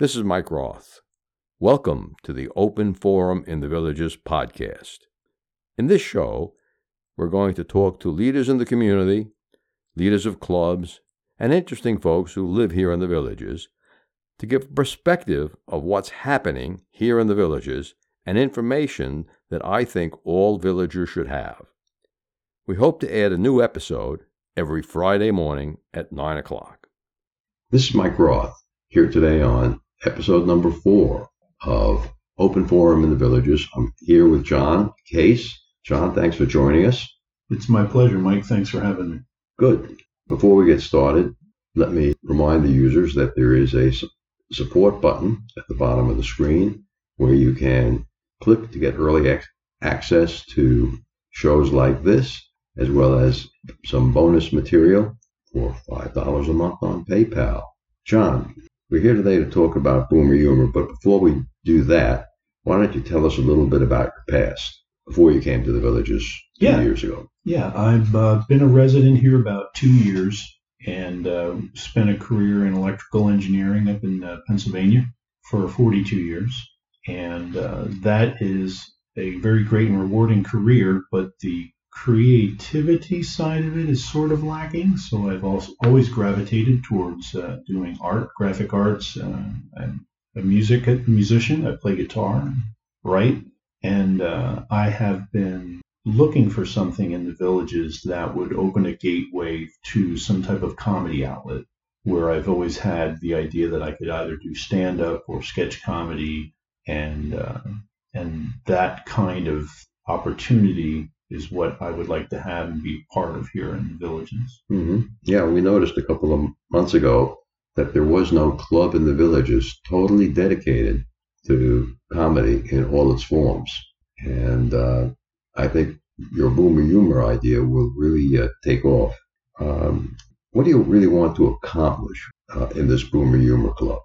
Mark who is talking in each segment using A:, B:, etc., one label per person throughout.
A: This is Mike Roth. Welcome to the Open Forum in the Villages podcast. In this show, we're going to talk to leaders in the community, leaders of clubs, and interesting folks who live here in the villages to give perspective of what's happening here in the villages and information that I think all villagers should have. We hope to add a new episode every Friday morning at 9 o'clock.
B: This is Mike Roth here today on episode number four of Open Forum in the Villages. I'm here with John Kase. John, thanks for joining us.
C: It's my pleasure, Mike. Thanks for having me.
B: Good. Before we get started, let me remind the users that there is a support button at the bottom of the screen where you can click to get early ac- access to shows like this, as well as some bonus material for $5 a month on PayPal. John, we're here today to talk about boomer humor, but before we do that, why don't you tell us a little bit about your past before you came to the villages two
C: Yeah.
B: years ago?
C: Yeah, I've uh, been a resident here about two years and uh, spent a career in electrical engineering up in uh, Pennsylvania for 42 years. And uh, that is a very great and rewarding career, but the creativity side of it is sort of lacking. So I've also always gravitated towards uh, doing art, graphic arts. Uh, I'm a music musician. I play guitar, write, and uh, I have been looking for something in the villages that would open a gateway to some type of comedy outlet where I've always had the idea that I could either do stand up or sketch comedy and uh, and that kind of opportunity is what I would like to have and be part of here in the villages.
B: hmm Yeah, we noticed a couple of months ago that there was no club in the villages totally dedicated to comedy in all its forms. And uh, I think your boomer humor idea will really uh, take off. Um, what do you really want to accomplish uh, in this boomer humor club?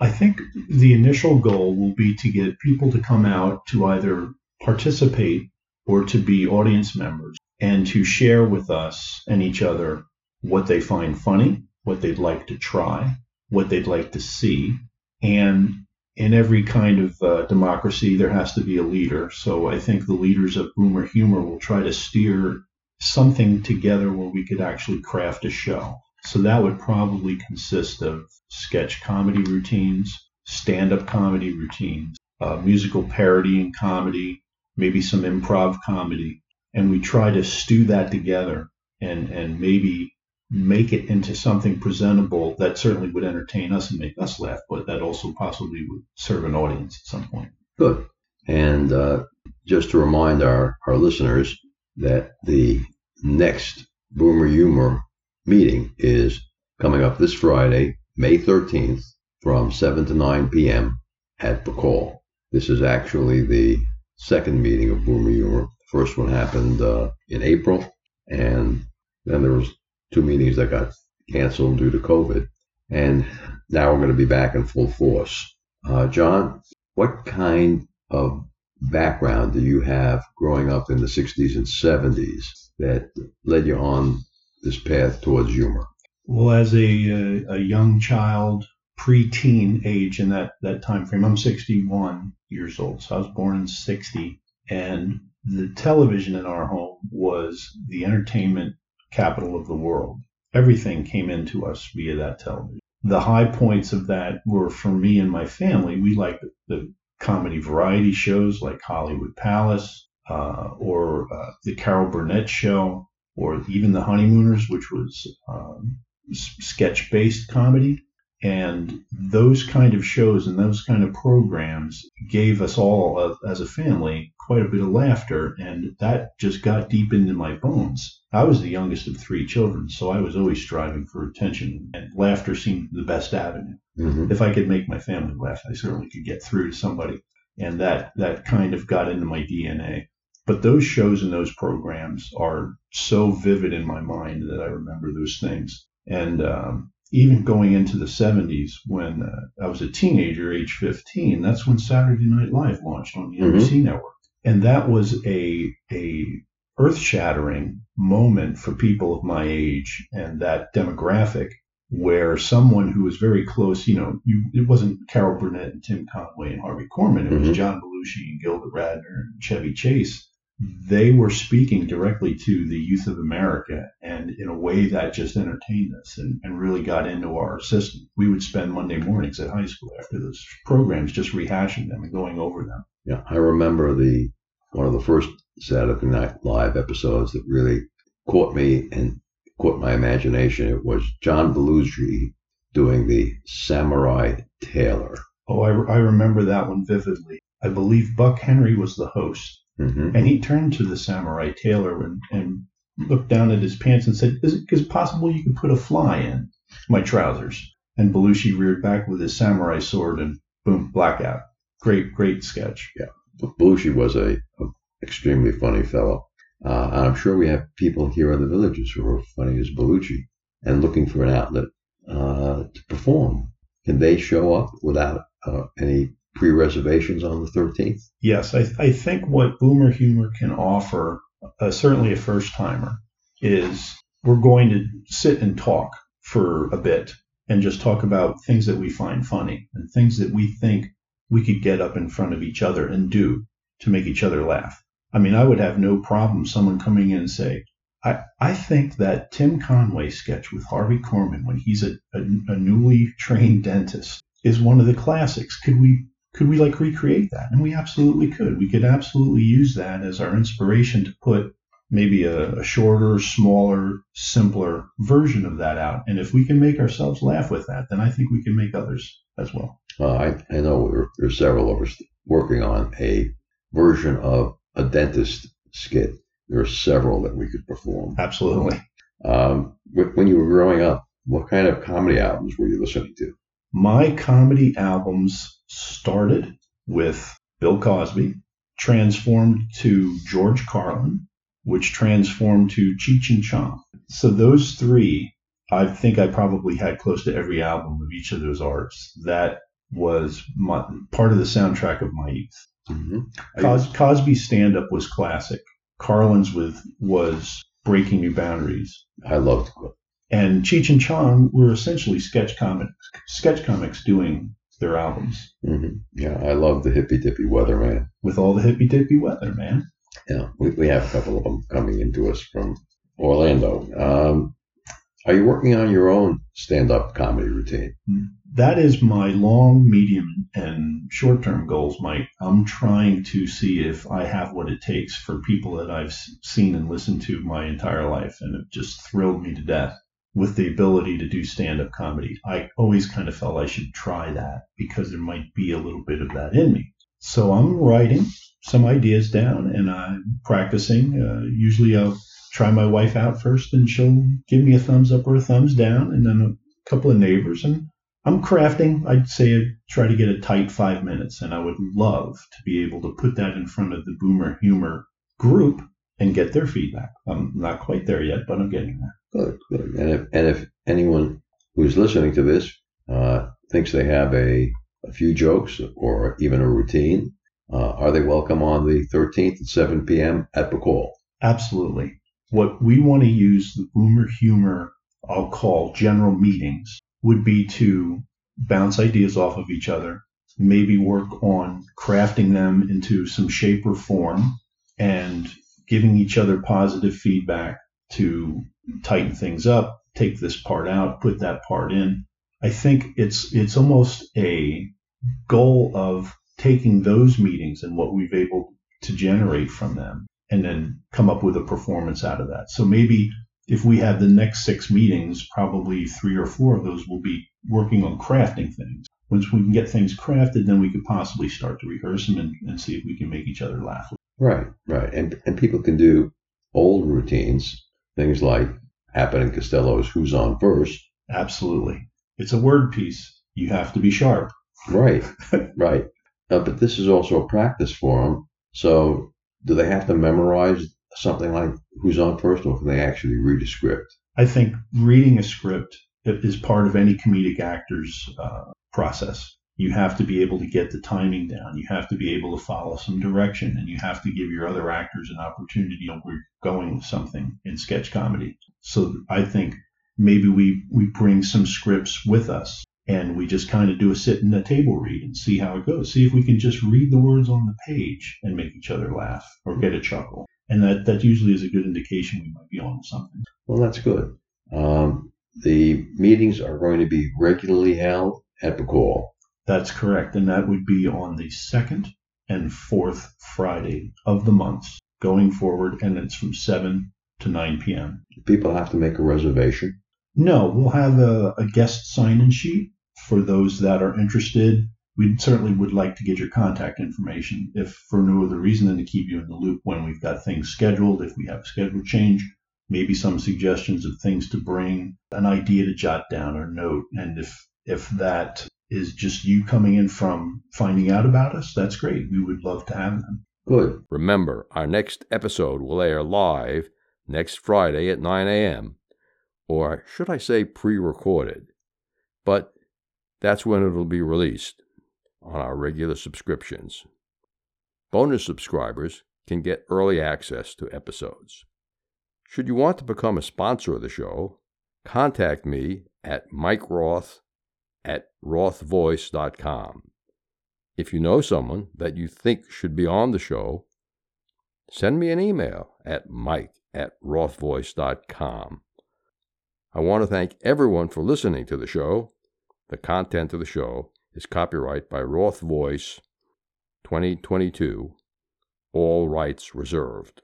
C: I think the initial goal will be to get people to come out to either participate or to be audience members and to share with us and each other what they find funny, what they'd like to try, what they'd like to see. And in every kind of uh, democracy, there has to be a leader. So I think the leaders of Boomer Humor will try to steer something together where we could actually craft a show. So that would probably consist of sketch comedy routines, stand up comedy routines, uh, musical parody and comedy, maybe some improv comedy. And we try to stew that together and, and maybe make it into something presentable that certainly would entertain us and make us laugh, but that also possibly would serve an audience at some point.
B: Good. And uh, just to remind our, our listeners that the next Boomer Humor meeting is coming up this Friday, May 13th, from 7 to 9 p.m. at Bacall. This is actually the second meeting of Boomer Humor. The first one happened uh, in April, and then there was two meetings that got canceled due to COVID. And now we're going to be back in full force. Uh, John, what kind of background do you have growing up in the 60s and 70s that led you on this path towards humor?
C: Well, as a, uh, a young child, pre-teen age in that, that time frame, I'm 61 years old. So I was born in 60 and the television in our home was the entertainment capital of the world. Everything came into us via that television. The high points of that were for me and my family. We liked the comedy variety shows like Hollywood Palace uh, or uh, the Carol Burnett Show or even The Honeymooners, which was um, sketch based comedy. And those kind of shows and those kind of programs gave us all, uh, as a family, quite a bit of laughter. And that just got deep into my bones. I was the youngest of three children, so I was always striving for attention, and laughter seemed the best avenue.
B: Mm-hmm.
C: If I could make my family laugh, I certainly could get through to somebody. And that, that kind of got into my DNA. But those shows and those programs are so vivid in my mind that I remember those things. And um, even going into the 70s, when uh, I was a teenager, age 15, that's when Saturday Night Live launched on the
B: Mhm.
C: NBC network. And that was a, a earth shattering moment for people of my age and that demographic where someone who was very close, you know, you, it wasn't Carol Burnett and Tim Conway and Harvey Korman, it was
B: Mhm.
C: John Belushi and Gilda Radner and Chevy Chase. They were speaking directly to the youth of America and in a way that just entertained us and, and really got into our system. We would spend Monday mornings at high school after those programs just rehashing them and going over them.
B: Yeah, I remember the one of the first Saturday Night Live episodes that really caught me and caught my imagination. It was John Belushi doing the Samurai Tailor.
C: Oh, I, I remember that one vividly. I believe Buck Henry was the host.
B: Hmm
C: And he turned to the samurai tailor and, and looked down at his pants and said, is it, is it possible you could put a fly in my trousers? And Belushi reared back with his samurai sword and boom, blackout. Great, great sketch. Yeah.
B: Belushi was a, a extremely funny fellow. Uh, and I'm sure we have people here in the villages who are funny as Belushi and looking for an outlet uh, to perform. Can they show up without uh, any pre-reservations on the 13th?
C: Yes, I, I think what Boomer Humor can offer, uh, certainly a first timer, is we're going to sit and talk for a bit and just talk about things that we find funny and things that we think we could get up in front of each other and do to make each other laugh. I mean, I would have no problem someone coming in and say, I, I think that Tim Conway sketch with Harvey Korman when he's a, a, a newly trained dentist is one of the classics. Could we could we like recreate that? And we absolutely could. We could absolutely use that as our inspiration to put maybe a, a shorter, smaller, simpler version of that out. And if we can make ourselves laugh with that, then I think we can make others as well.
B: Uh, I, I know there, there's several of us working on a version of a dentist skit. There are several that we could perform.
C: Absolutely.
B: Um, when you were growing up, what kind of comedy albums were you listening to?
C: My comedy albums started with Bill Cosby, transformed to George Carlin, which transformed to Cheech and Chong. So those three, I think I probably had close to every album of each of those artists. That was my, part of the soundtrack of my youth.
B: Mm-hmm.
C: Cos- Cosby's stand up was classic. Carlin's with was breaking new boundaries.
B: I loved it.
C: And Cheech and Chong were essentially sketch comics, sketch comics doing their albums
B: hmm Yeah, I love the hippy dippy Weather Man.
C: with all the hippy dippy weather, man.
B: Yeah, we, we have a couple of them coming into us from Orlando. Um, are you working on your own stand up comedy routine?
C: That is my long, medium, and short term goals, Mike. I'm trying to see if I have what it takes for people that I've seen and listened to my entire life, and it just thrilled me to death with the ability to do stand up comedy. I always kind of felt I should try that because there might be a little bit of that in me. So I'm writing some ideas down and I'm practicing. Uh, usually I'll try my wife out first and she'll give me a thumbs up or a thumbs down, and then a couple of neighbors. And I'm crafting. I'd say I try to get a tight five minutes, and I would love to be able to put that in front of the Boomer Humor group and get their feedback. I'm not quite there yet, but I'm getting there.
B: Good, good. And if, and if anyone who's listening to this uh, thinks they have a, a few jokes or even a routine, uh, are they welcome on the 13th at 7 p.m. at Bacall?
C: Absolutely. What we want to use the Boomer Humor, I'll call general meetings, would be to bounce ideas off of each other, maybe work on crafting them into some shape or form, and giving each other positive feedback to tighten things up, take this part out, put that part in. I think it's it's almost a goal of taking those meetings and what we've able to generate from them and then come up with a performance out of that. So maybe if we have the next six meetings, probably three or four of those will be working on crafting things. Once we can get things crafted, then we could possibly start to rehearse them and, and see if we can make each other laugh.
B: Right, right. And, and people can do old routines, things like Abbott and Costello's Who's On First.
C: Absolutely. It's a word piece. You have to be sharp.
B: Right, right. Uh, but this is also a practice for them. So do they have to memorize something like Who's On First or can they actually read a script?
C: I think reading a script is part of any comedic actor's uh, process. You have to be able to get the timing down. You have to be able to follow some direction, and you have to give your other actors an opportunity. You know, we're going with something in sketch comedy. So I think maybe we, we bring some scripts with us and we just kind of do a sit and a table read and see how it goes. See if we can just read the words on the page and make each other laugh or get a chuckle. And that, that usually is a good indication we might be on something.
D: Well, that's good. Um, the meetings are going to be regularly held at Bacall.
C: That's correct. And that would be on the second and fourth Friday of the months going forward. And it's from 7 to 9 p.m.
D: People have to make a reservation.
C: No, we'll have a, a guest sign in sheet for those that are interested. We certainly would like to get your contact information if for no other reason than to keep you in the loop when we've got things scheduled, if we have a schedule change, maybe some suggestions of things to bring, an idea to jot down or note. And if if that is just you coming in from finding out about us, that's great. We would love to have them.
D: Good.
B: Remember, our next episode will air live next Friday at 9 a.m., or should I say pre recorded? But that's when it'll be released on our regular subscriptions. Bonus subscribers can get early access to episodes. Should you want to become a sponsor of the show, contact me at Mike Roth at rothvoice.com. If you know someone that you think should be on the show, send me an email at mike at rothvoice.com. I want to thank everyone for listening to the show. The content of the show is copyright by Roth Voice 2022, all rights reserved.